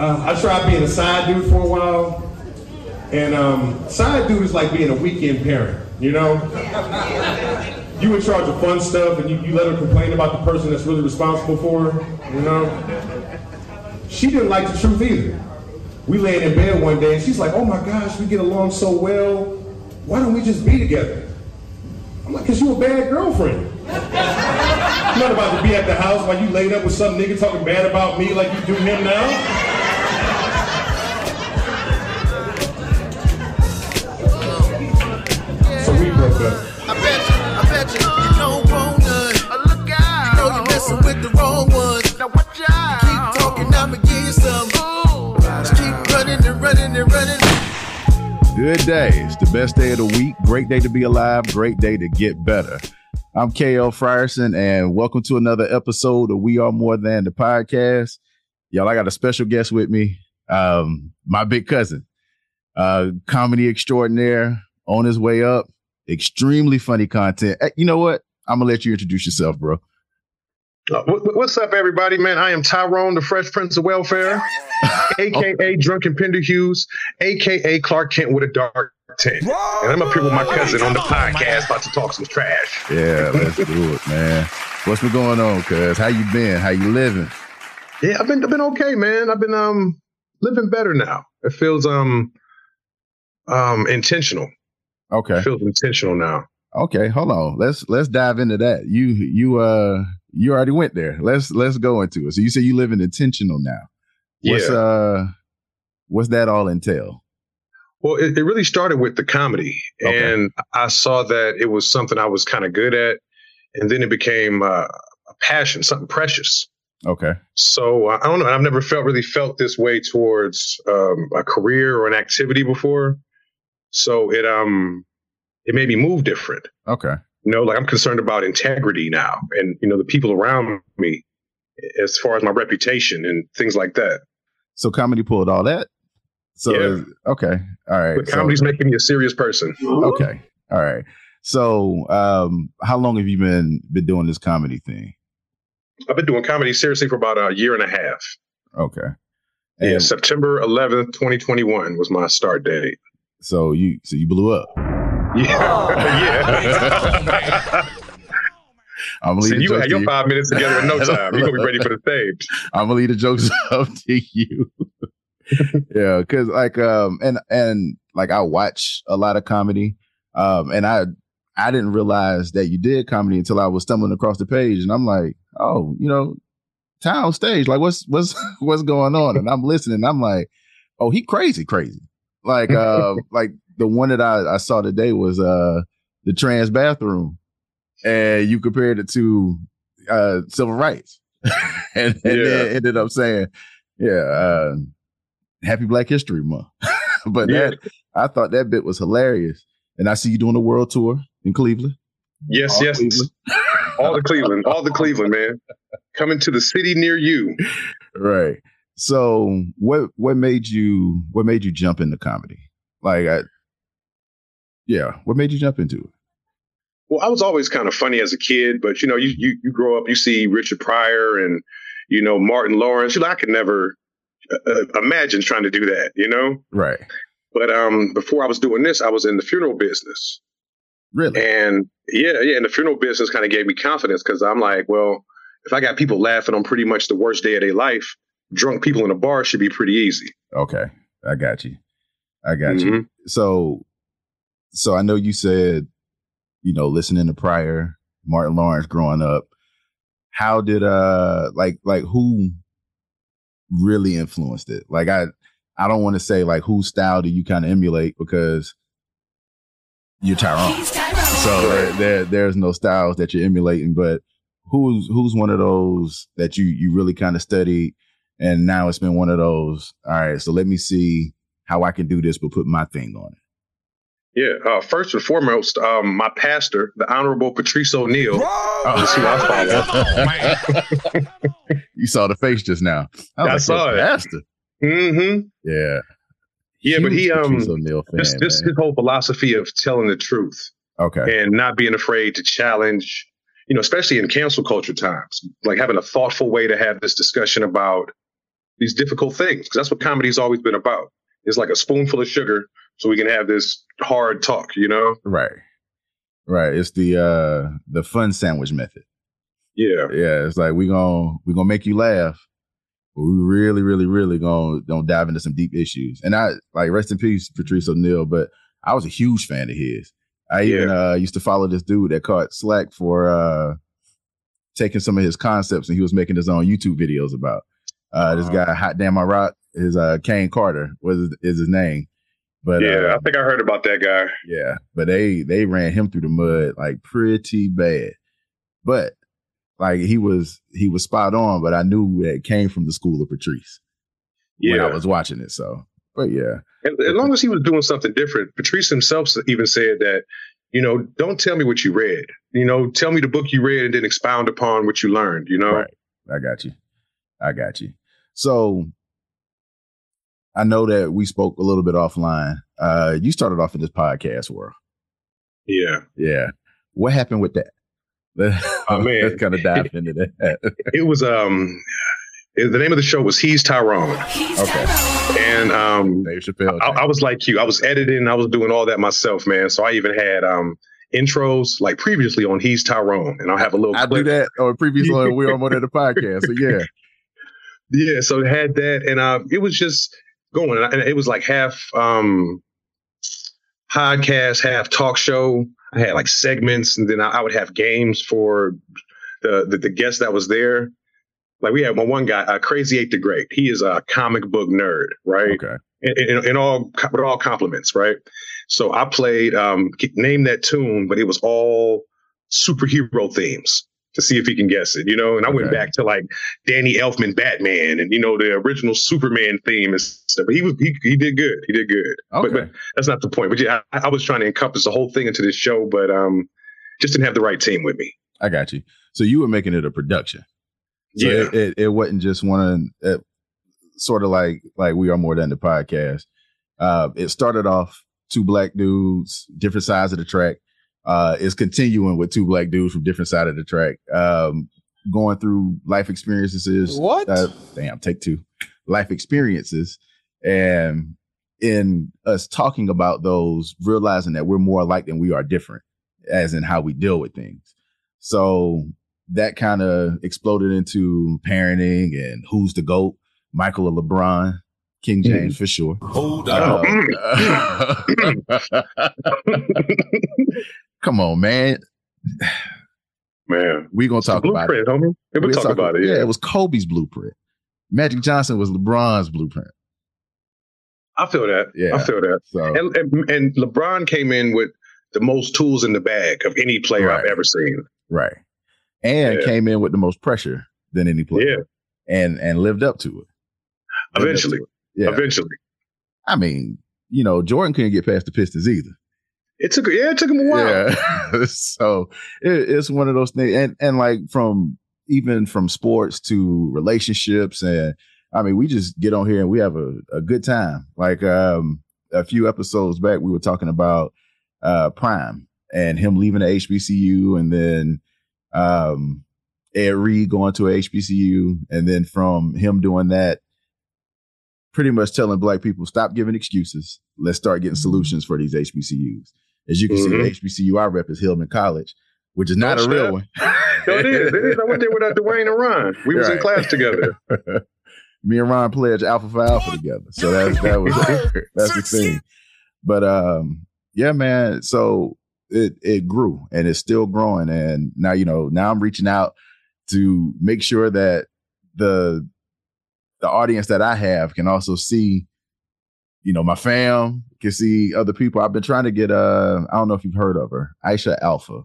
Uh, I tried being a side dude for a while, and um, side dude is like being a weekend parent. You know, you in charge of fun stuff, and you, you let her complain about the person that's really responsible for her. You know, she didn't like the truth either. We laying in bed one day, and she's like, "Oh my gosh, we get along so well. Why don't we just be together?" I'm like, "Cause you a bad girlfriend." You're not about to be at the house while you laid up with some nigga talking bad about me like you do him now. Good day. It's the best day of the week. Great day to be alive. Great day to get better. I'm KL Frierson, and welcome to another episode of We Are More Than the Podcast. Y'all, I got a special guest with me, um, my big cousin, uh, comedy extraordinaire, on his way up, extremely funny content. You know what? I'm gonna let you introduce yourself, bro. Uh, wh- wh- what's up, everybody, man? I am Tyrone, the Fresh Prince of Welfare, aka Drunken Pender Hughes, aka Clark Kent with a dark tint. And I'm up here with my cousin on the podcast, about to talk some trash. Yeah, let's do it, man. What's been going on, cuz? How you been? How you living? Yeah, I've been, I've been okay, man. I've been um living better now. It feels um um intentional. Okay. It feels intentional now. Okay, hold on. Let's let's dive into that. You you uh you already went there. Let's let's go into it. So you say you live in intentional now. What's yeah. uh what's that all entail? Well, it, it really started with the comedy, Okay. and I saw that it was something I was kind of good at, and then it became uh, a passion, something precious. Okay. So uh, I don't know. I've never felt really felt this way towards um, a career or an activity before. So it um it made me move different. Okay. You know, like I'm concerned about integrity now, and you know the people around me, as far as my reputation and things like that. So comedy pulled all that. So Yeah. okay. All right. But So- comedy's making me a serious person. okay. All right. So um how long have you been been doing this comedy thing? I've been doing comedy seriously for about a year and a half. Okay. Yeah, September 11th, 2021 was my start date. so you so you blew up. Yeah. yeah. I'm gonna See, leave you had your you. five minutes together in no time. You're to be ready for the stage. I'm gonna leave the jokes up to you. yeah, because like um and and like I watch a lot of comedy, um and I I didn't realize that you did comedy until I was stumbling across the page, and I'm like, oh, you know, town stage, like what's what's what's going on? And I'm listening, I'm like, oh, he crazy, crazy. Like uh like the one that I I saw today was uh the trans bathroom, and you compared it to uh civil rights, and, and Yeah. then ended up saying, yeah, uh, Happy Black History Month. but Yeah. that I thought that bit was hilarious, and I see you doing a world tour in Cleveland. Yes, All yes. Cleveland. All the Cleveland, all the Cleveland, man. Coming to the city near you. right. So what what made you what made you jump into comedy? Like, I, yeah, what made you jump into it? Well, I was always kind of funny as a kid, but you know, you you, you grow up, you see Richard Pryor and you know Martin Lawrence. You're like, I could never uh, uh, imagine trying to do that, you know. Right. But um, before I was doing this, I was in the funeral business, Really? and yeah, yeah, and the funeral business kind of gave me confidence because I'm like, well, if I got people laughing on pretty much the worst day of their life, drunk people in a bar should be pretty easy. Okay, I got you. I got you. Mhm. So, so I know you said, you know, listening to Pryor, Martin Lawrence growing up. How did uh like like who really influenced it? Like I I don't want to say like whose style do you kind of emulate because you're Tyrone. So there, there there's no styles that you're emulating, but who's who's one of those that you you really kind of studied and now it's been one of those all right so let me see how i can do this but put my thing on it Yeah. Uh, first and foremost, um, my pastor, the Honorable Patrice O'Neal. That's who I follow. you saw the face just now I, was I like, saw it. pastor." hmm yeah Yeah, but Huge he um Patrice O'Neal fan, this this his whole philosophy of telling the truth okay and not being afraid to challenge, you know, especially in cancel culture times, like having a thoughtful way to have this discussion about, these difficult things because that's what comedy's always been about. It's like a spoonful of sugar so we can have this hard talk, you know? Right. Right. It's the uh the fun sandwich method. Yeah. Yeah. It's like we gonna we gonna make you laugh, but we really, really, really gonna don't dive into some deep issues. And I like rest in peace, Patrice O'Neal, but I was a huge fan of his. I Yeah. even uh used to follow this dude that caught slack for uh taking some of his concepts and he was making his own YouTube videos about. Uh this Uh-huh. guy, Hot Damn I Rock, is uh Kane Carter was is his name. But yeah, uh, I think I heard about that guy. yeah, but they they ran him through the mud like pretty bad. But like he was he was spot on, but I knew that it came from the school of Patrice Yeah. when I was watching it. So, but yeah, And as long as he was doing something different, Patrice himself even said that, you know, don't tell me what you read. You know, tell me the book you read and then expound upon what you learned, you know? Right. I got you. I got you. So I know that we spoke a little bit offline. Uh you started off in this podcast world. Yeah. Yeah. What happened with that? Oh, man. Let's kind of dive into that. It was um the name of the show was He's Tyrone. Okay. And um Dave Chappelle. I, I was like you. I was editing, I was doing all that myself, man. So I even had um intros like previously on He's Tyrone. And I'll have a little I do that or previous on we on one of the podcast. So yeah. Yeah, so it had that, and uh, it was just going, and it was like half um, podcast, half talk show. I had like segments, and then I, I would have games for the, the the guest that was there. Like we had one one guy, uh, Crazy Eight the Great. He is a comic book nerd, right? Okay. in, in, in all with all compliments, right? So I played um name that tune, but it was all superhero themes to see if he can guess it, you know. And I went back to like Danny Elfman Batman and you know the original Superman theme and stuff. But he was he, he did good. He did good. Okay. But, but that's not the point. But yeah, I, I was trying to encompass the whole thing into this show, but um just didn't have the right team with me. I got you. So you were making it a production. So yeah. it, it, it wasn't just one uh, sort of like like we are more than the podcast. Uh, it started off two black dudes, different sides of the track. Uh, is continuing with two black dudes from different side of the track, um, going through life experiences. What? Uh, damn, take two. Life experiences, and in us talking about those, realizing that we're more alike than we are different, as in how we deal with things. So that kind of exploded into parenting and who's the goat, Michael or LeBron, King James for sure. Hold Uh, come on, man. Man. We gonna talk about it. Blueprint, homie. We'll We'll talk about it. Yeah, Yeah. it was Kobe's blueprint. Magic Johnson was LeBron's blueprint. I feel that. Yeah. I feel that. So And, and and LeBron came in with the most tools in the bag of any player I've ever seen. right, and Yeah. came in with the most pressure than any player. Yeah, and and lived up to it. Lived up to eventually, it. Yeah, eventually. I mean, you know, Jordan couldn't get past the Pistons either. It took yeah, it took him a while. Yeah. so it, it's one of those things. And, and like from even from sports to relationships. And I mean, we just get on here and we have a, a good time. Like, um, a few episodes back, we were talking about, uh, Prime and him leaving the HBCU and then, um, Ed Reed going to a HBCU. And then from him doing that, pretty much telling black people, stop giving excuses. Let's start getting solutions for these HBCUs. As you can see, Mhm. the HBCU I rep is Hillman College, which is not a real one. No, it is. It is. I went there with Dwayne and Ron. We was in class together. Me and Ron pledged Alpha Phi Alpha together, so that's that was that's the thing. But um, yeah, man. So it it grew and it's still growing, and now you know now I'm reaching out to make sure that the the audience that I have can also see, you know, my fam can see other people. I've been trying to get uh, I don't know if you've heard of her, Aisha Alfa.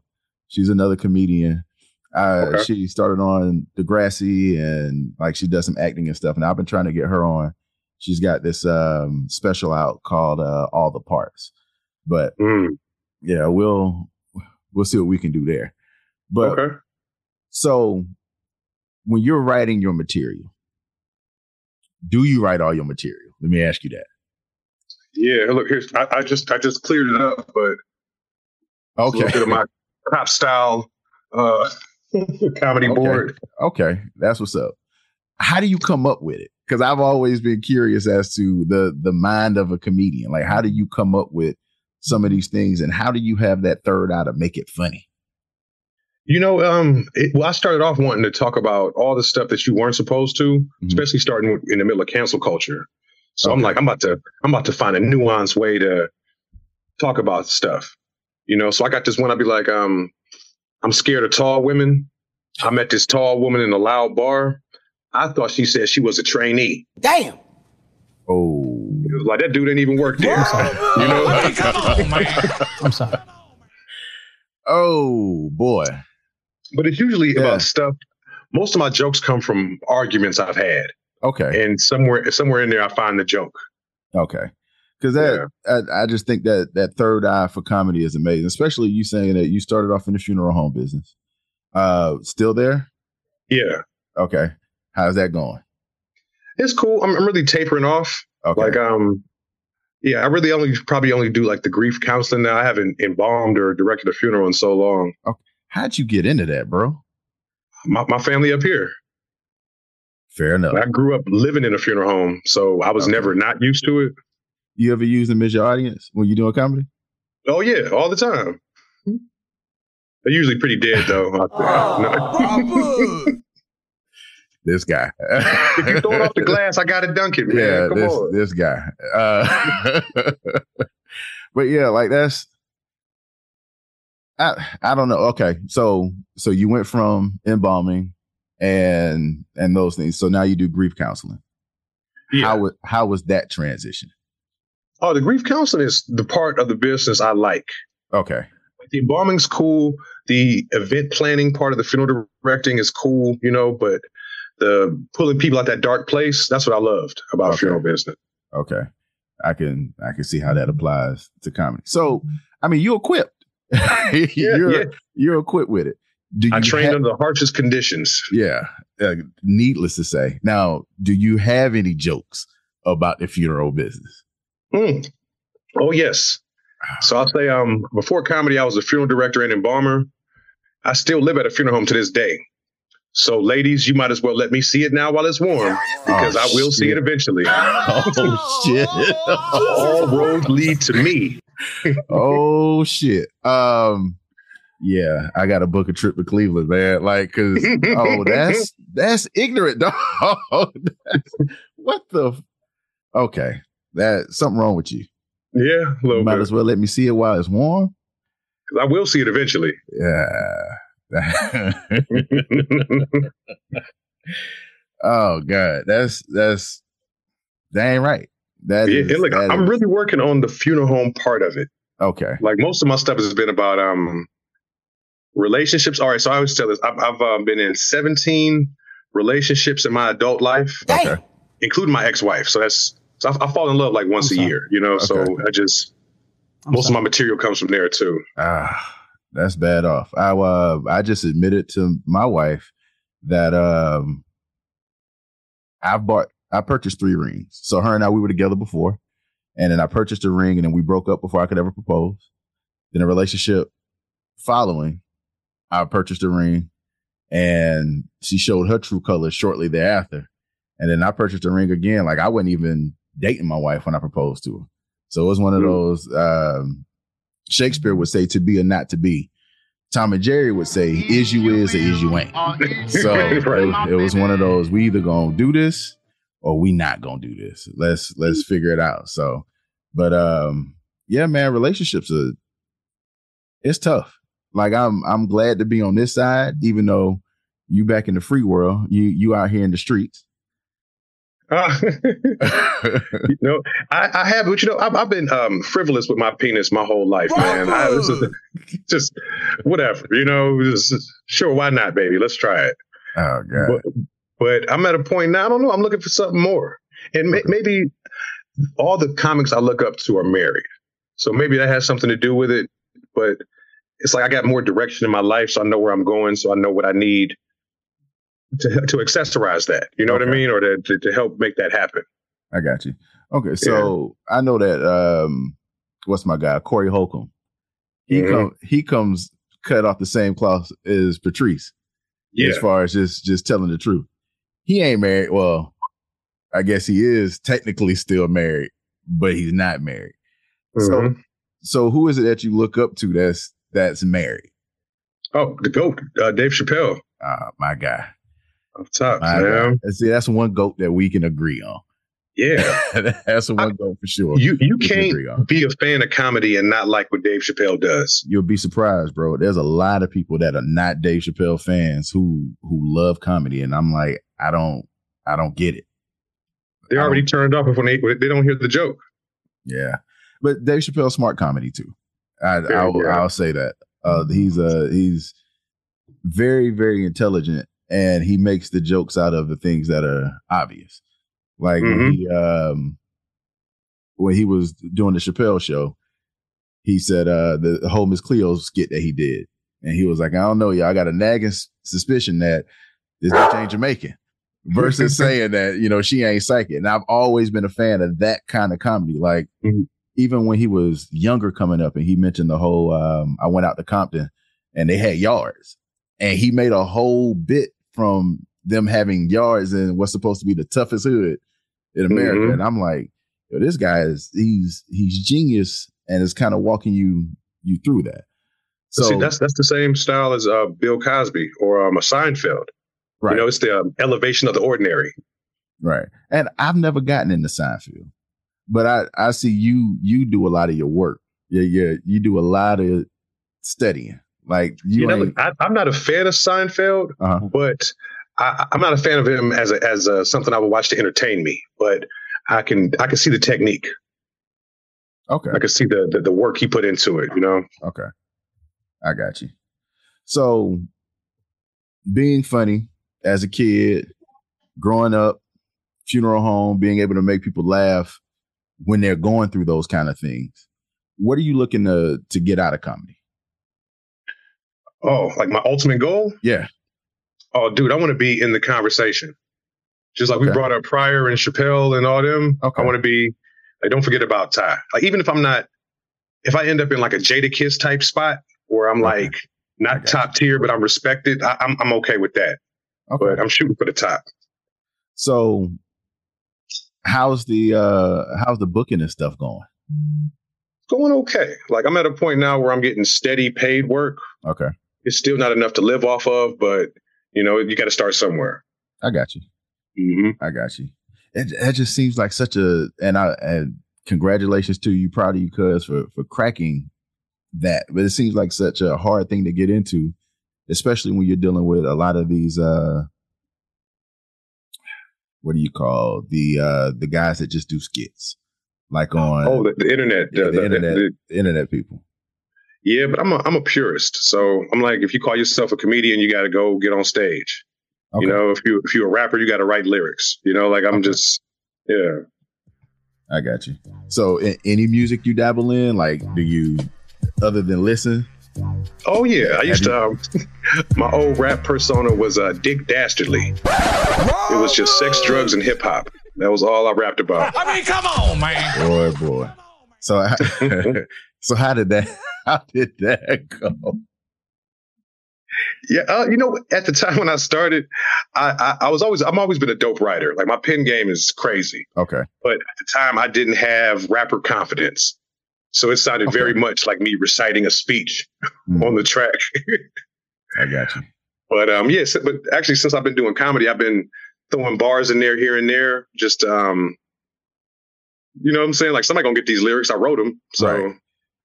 She's another comedian. Uh, Okay. She started on Degrassi and like she does some acting and stuff. And I've been trying to get her on. She's got this um, special out called uh, All the Parts. But Mm, yeah, we'll we'll see what we can do there. But okay. so when you're writing your material, do you write all your material? Let me ask you that. Yeah. Look, here's. I, I just I just cleared it up, but it's a little bit Okay. of my pop style uh, comedy Okay. board. Okay. That's what's up. How do you come up with it? because I've always been curious as to the the mind of a comedian. Like, how do you come up with some of these things, and how do you have that third eye to make it funny? You know, um, it, well, I started off wanting to talk about all the stuff that you weren't supposed to, mm-hmm. especially starting in the middle of cancel culture. So okay. I'm like, I'm about to, I'm about to find a nuanced way to talk about stuff. You know, so I got this one. I'd be like, um, I'm scared of tall women. I met this tall woman in a loud bar. I thought she said she was a trainee. Damn. Oh. It was like that dude didn't even work there. you know? I mean, come on, man. I'm sorry. Oh boy. But it's usually yeah. about stuff. Most of my jokes come from arguments I've had. Okay. And somewhere somewhere in there I find the joke. Okay. Because that yeah. I, I, just think that that third eye for comedy is amazing, especially you saying that you started off in the funeral home business. Uh, still there? Yeah. Okay. How's that going? It's cool. I'm, I'm really tapering off. Okay. Like um, yeah, I really only probably only do like the grief counseling now. I haven't embalmed or directed a funeral in so long. Okay. How'd you get into that, bro? My my family up here. Fair enough. I grew up living in a funeral home, so I was okay. never not used to it. You ever use them as your audience when you doing comedy? Oh yeah, all the time. They're usually pretty dead though. oh, this guy. if you throw it off the glass, I got to dunk it, man. Yeah, Come this, on. this guy. Uh, but yeah, like that's. I I don't know. Okay, so so you went from embalming and and those things. So now you do grief counseling. Yeah. How how was that transition? Oh, the grief counseling is the part of the business I like. Okay. The embalming's cool. The event planning part of the funeral directing is cool, you know, but the pulling people out that dark place, that's what I loved about okay. funeral business. Okay. I can I can see how that applies to comedy. So, I mean, you're equipped. yeah, you're yeah. you're equipped with it. Do I trained have, under the harshest conditions. Yeah. Uh, needless to say. Now, do you have any jokes about the funeral business? Mm. Oh yes. So I'll say, um, before comedy, I was a funeral director and embalmer. I still live at a funeral home to this day. So, ladies, you might as well let me see it now while it's warm, because oh, I will shit. see it eventually. Oh shit! All roads lead to me. oh shit! Um, yeah, I got to book a trip to Cleveland, man. Like, cause oh, that's that's ignorant, dog. what the? Okay, that something wrong with you. Yeah, a little you might bit. as well let me see it while it's warm. Cause I will see it eventually. Yeah. oh God, that's that's that ain't right. That yeah, is, look, that I'm is. really working on the funeral home part of it. Okay. Like most of my stuff has been about um relationships. All right, so I always tell this. I've, I've uh, been in 17 relationships in my adult life, okay. including my ex-wife. So that's so I, I fall in love like once a year, you know. Okay. So I just I'm most sorry. of my material comes from there too. Ah, that's bad off. I uh, I just admitted to my wife that um, I've bought I purchased three rings. So her and I we were together before, and then I purchased a ring, and then we broke up before I could ever propose. Then a relationship following, I purchased a ring, and she showed her true colors shortly thereafter. And then I purchased a ring again. Like I wasn't even dating my wife when I proposed to her. So it was one of mm. those um, Shakespeare would say to be or not to be. Tom and Jerry would say, is you is or is you ain't. So it, it, was one of those, we either gonna do this or we not gonna do this. Let's let's figure it out. So, but um, yeah, man, relationships are it's tough. Like I'm I'm glad to be on this side, even though you back in the free world, you you out here in the streets. Uh, you know, I, I, have, but you know, I've, I've been um, frivolous with my penis my whole life, man. I, is, just whatever, you know. Just, sure, why not, baby? Let's try it. Oh god. But, but, I'm at a point now. I don't know. I'm looking for something more, and may, maybe all the comics I look up to are married, so maybe that has something to do with it. But it's like I got more direction in my life, so I know where I'm going, so I know what I need to to accessorize that. You know okay. what I mean, or to, to, to help make that happen. I got you. Okay, so yeah. I know that um, what's my guy Corey Holcomb. He mm-hmm. come he comes cut off the same cloth as Patrice. Yeah. As far as just just telling the truth, he ain't married. Well, I guess he is technically still married, but he's not married. So, Mhm. so who is it that you look up to that's that's married? Oh, the goat, uh, Dave Chappelle, Uh, my guy. up top, My man. guy. See, that's one goat that we can agree on. Yeah, that's the one goat for sure. you you can can't be a fan of comedy and not like what Dave Chappelle does. You'll be surprised, bro. There's a lot of people that are not Dave Chappelle fans who who love comedy, and I'm like, I don't, I don't get it. They're already turned off if when they they don't hear the joke. Yeah, but Dave Chappelle smart comedy too. I, Very I'll. I'll say that. Uh, he's uh he's very very intelligent, and he makes the jokes out of the things that are obvious. Like when Mhm. he um when he was doing the Chappelle show, he said uh the, the whole Miss Cleo skit that he did, and he was like, I don't know, y'all. I got a nagging suspicion that this bitch ain't Jamaican. Versus saying that you know she ain't psychic, and I've always been a fan of that kind of comedy. Like Mhm. Even when he was younger coming up, and he mentioned the whole um I went out to Compton and they had yards, and he made a whole bit from them having yards in what's supposed to be the toughest hood in America, Mhm. and I'm like, Yo, this guy is he's he's genius and is kind of walking you you through that. So See, that's that's the same style as uh, Bill Cosby or um, a Seinfeld. right, You know, it's the um, elevation of the ordinary. right. And I've never gotten into Seinfeld, but I I see you you do a lot of your work. Yeah, yeah, you do a lot of studying. Like you, You, know, I, I'm not a fan of Seinfeld, uh-huh. but I, I'm not a fan of him as a, as a, something I would watch to entertain me. But I can I can see the technique. okay, I can see the, the the work he put into it. You know. okay, I got you. So being funny as a kid, growing up, funeral home, being able to make people laugh when they're going through those kind of things. What are you looking to to get out of comedy? Oh, like my ultimate goal? Yeah. Oh, dude, I want to be in the conversation. Just like we brought up Pryor and Chappelle and all them. Okay. I want to be like, don't forget about Ty. Like, even if I'm not, if I end up in like a Jadakiss type spot where I'm Okay. like not top tier, but I'm respected, I, I'm I'm okay with that. Okay. But I'm shooting for the top. So how's the uh how's the booking and stuff going? Going okay. Like I'm at a point now where I'm getting steady paid work. Okay. It's still not enough to live off of, but you know, you got to start somewhere. I got you. hmm I got you. It, it just seems like such a and I and congratulations to you, proud of you, cuz for for cracking that. But it seems like such a hard thing to get into, especially when you're dealing with a lot of these uh what do you call the uh the guys that just do skits like on Oh, the, the internet. yeah, the, the the- internet the- internet people. Yeah, but I'm a I'm a purist. So I'm like, if you call yourself a comedian, you got to go get on stage. Okay. You know, if you if you're a rapper, you got to write lyrics. You know, like I'm Okay. just yeah. I got you. So, a- any music you dabble in, like, do you, other than listen? Oh yeah, I used to. Um, my old rap persona was uh, Dick Dastardly. It was just sex, drugs, and hip hop. That was all I rapped about. I mean, come on, man. Boy, boy. So, how- so how did that? How did that go? Yeah, uh, you know, at the time when I started, I, I I was always I'm always been a dope writer. Like my pen game is crazy, Okay, but at the time I didn't have rapper confidence. So it sounded Okay. very much like me reciting a speech Hmm. on the track. I got you. But um, yes, but actually, since I've been doing comedy, I've been throwing bars in there here and there. Just um, you know what I'm saying? Like somebody gonna get these lyrics. I wrote them, so Right.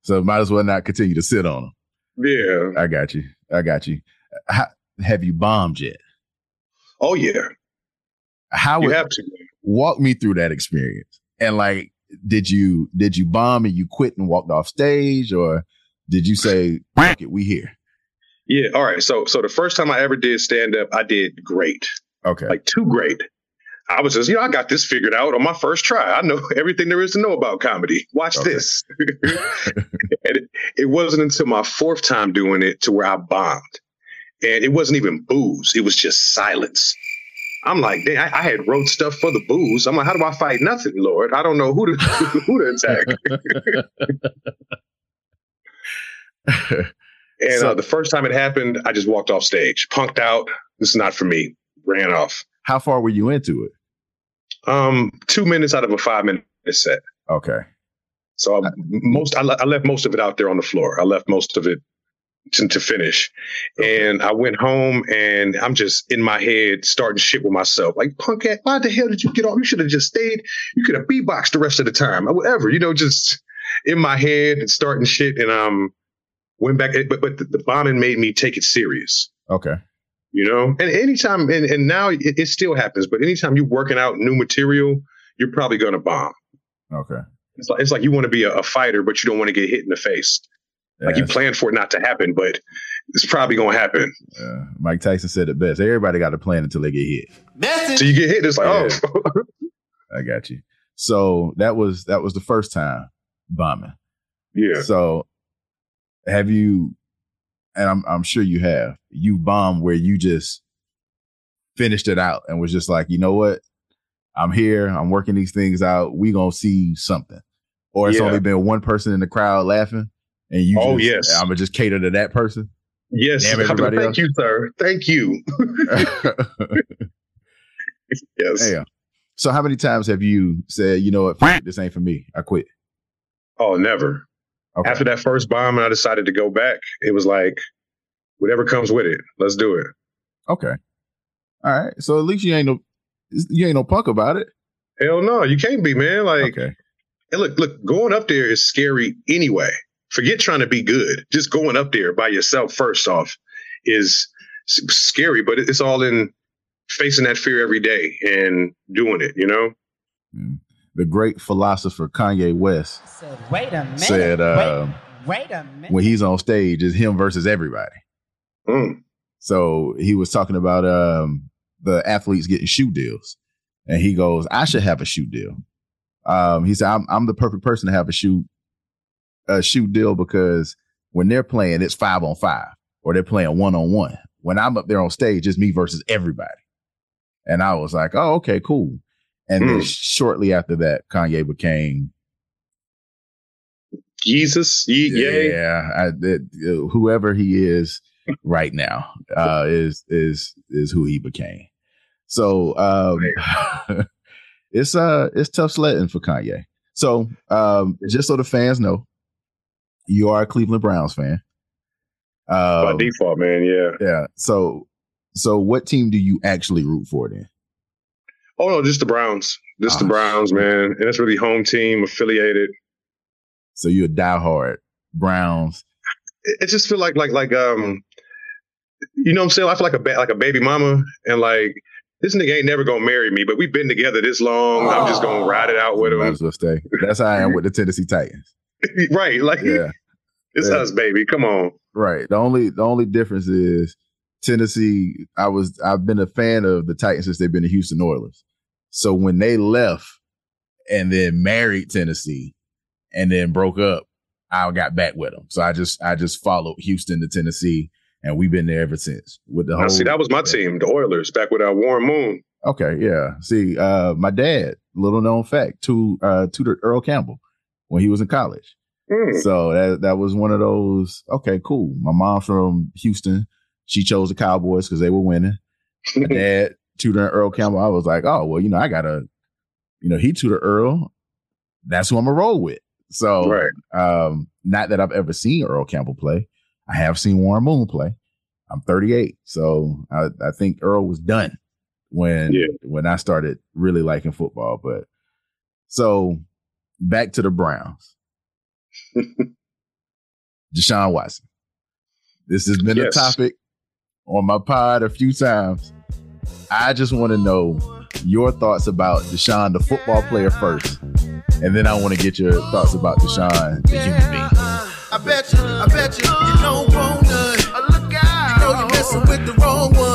So, might as well not continue to sit on them. yeah. I got you. I got you. How, have you bombed yet? Oh yeah, How you would, have to. walk me through that experience? And like, did you did you bomb and you quit and walked off stage, or did you say, "Fuck it, we here"? Yeah. All right. So so the first time I ever did stand up, I did great, Okay, like too great. I was just, you know, I got this figured out on my first try. I know everything there is to know about comedy. Watch Okay. this. and it, it wasn't until my fourth time doing it to where I bombed. And it wasn't even booze, it was just silence. I'm like, dang, I, I had wrote stuff for the booze. I'm like, how do I fight nothing, Lord? I don't know who to who to attack. And So- uh, the first time it happened, I just walked off stage, punked out. This is not for me. Ran off. How far were you into it? Um, two minutes out of a five minute set. Okay. So I, most I, I left most of it out there on the floor. I left most of it to, to finish, and I went home and I'm just in my head starting shit with myself. Like punk, ass, why the hell did you get off? You should have just stayed. You could have beatboxed the rest of the time or whatever. You know, just in my head and starting shit, and um went back. But but the, the bombing made me take it serious. Okay. You know, and anytime, and, and now it, it still happens, but anytime you're working out new material, you're probably going to bomb. Okay. It's like, it's like you want to be a, a fighter, but you don't want to get hit in the face. Like you Yeah, plan for it not to happen, but it's probably going to happen. uh, Mike Tyson said it best. Everybody got a plan until they get hit. So you get hit, it's like, oh, I got you. So that was that was the first time bombing. yeah. So have you and I'm I'm sure you have, you bombed where you just finished it out and was just like, you know what? I'm here, I'm working these things out. We gonna see something. Or it's Yeah. only been one person in the crowd laughing and you Oh, just, yes. I'm gonna just cater to that person. Yes. Damn everybody Thank else. you, sir. Thank you. Yes. Damn. So how many times have you said, you know what, this ain't for me. I quit. Oh, never. Okay. After that first bomb, and I decided to go back. It was like, whatever comes with it, let's do it. Okay. All right. So at least you ain't no you ain't no punk about it. Hell no, you can't be, man. Like, okay. and look, look, going up there is scary anyway. Forget trying to be good. Just going up there by yourself, first off, is scary, but it's all in facing that fear every day and doing it, you know? Mm. The great philosopher Kanye West Said, wait a minute. said uh, wait, wait a minute. when he's on stage, it's him versus everybody. Mm. So he was talking about um, the athletes getting shoe deals, and he goes, "I should have a shoe deal." Um, he said, "I'm I'm the perfect person to have a shoe a shoe deal because when they're playing, it's five on five, or they're playing one on one. When I'm up there on stage, it's me versus everybody." And I was like, "Oh, okay, cool." And then Mm. shortly after that, Kanye became Jesus, ye, yeah, I, it, uh, whoever he is right now uh, is is is who he became. So um, it's uh it's tough sledding for Kanye. So um, just so the fans know, you are a Cleveland Browns fan. By Um, default, man, yeah. yeah. So so what team do you actually root for then? Oh no, just the Browns. Just Ah, the Browns, man. And it's really home team affiliated. So you're a diehard Browns. It, it just feel like like like um you know what I'm saying? I feel like a ba- like a baby mama and like this nigga ain't never gonna marry me, but we've been together this long. I'm just gonna ride it out with him. well stay. That's how I am with the Tennessee Titans. right. Like Yeah. It's Yeah. us, baby. Come on. Right. The only the only difference is Tennessee. I was I've been a fan of the Titans since they've been the Houston Oilers. So when they left and then married Tennessee and then broke up, I got back with them. So I just I just followed Houston to Tennessee, and we've been there ever since. With the Now, whole see, that was my team, the Oilers, back with our Warren Moon. Okay, yeah. See, uh, my dad, little known fact, to uh, tutored Earl Campbell when he was in college. Mm. So that that was one of those. Okay, cool. My mom from Houston. She chose the Cowboys because they were winning. My dad tutoring Earl Campbell. I was like, oh well, you know, I gotta, you know, he tutored Earl. That's who I'm gonna roll with. So, right. um, not that I've ever seen Earl Campbell play. I have seen Warren Moon play. I'm 38, so I, I think Earl was done when Yeah. when I started really liking football. But so back to the Browns. Deshaun Watson. This has been Yes. a topic on my pod a few times. I just want to know your thoughts about Deshaun, the football player first, and then I want to get your thoughts about Deshaun, the human being. I bet you, I bet you, you don't want none. You know you're messing with the wrong ones.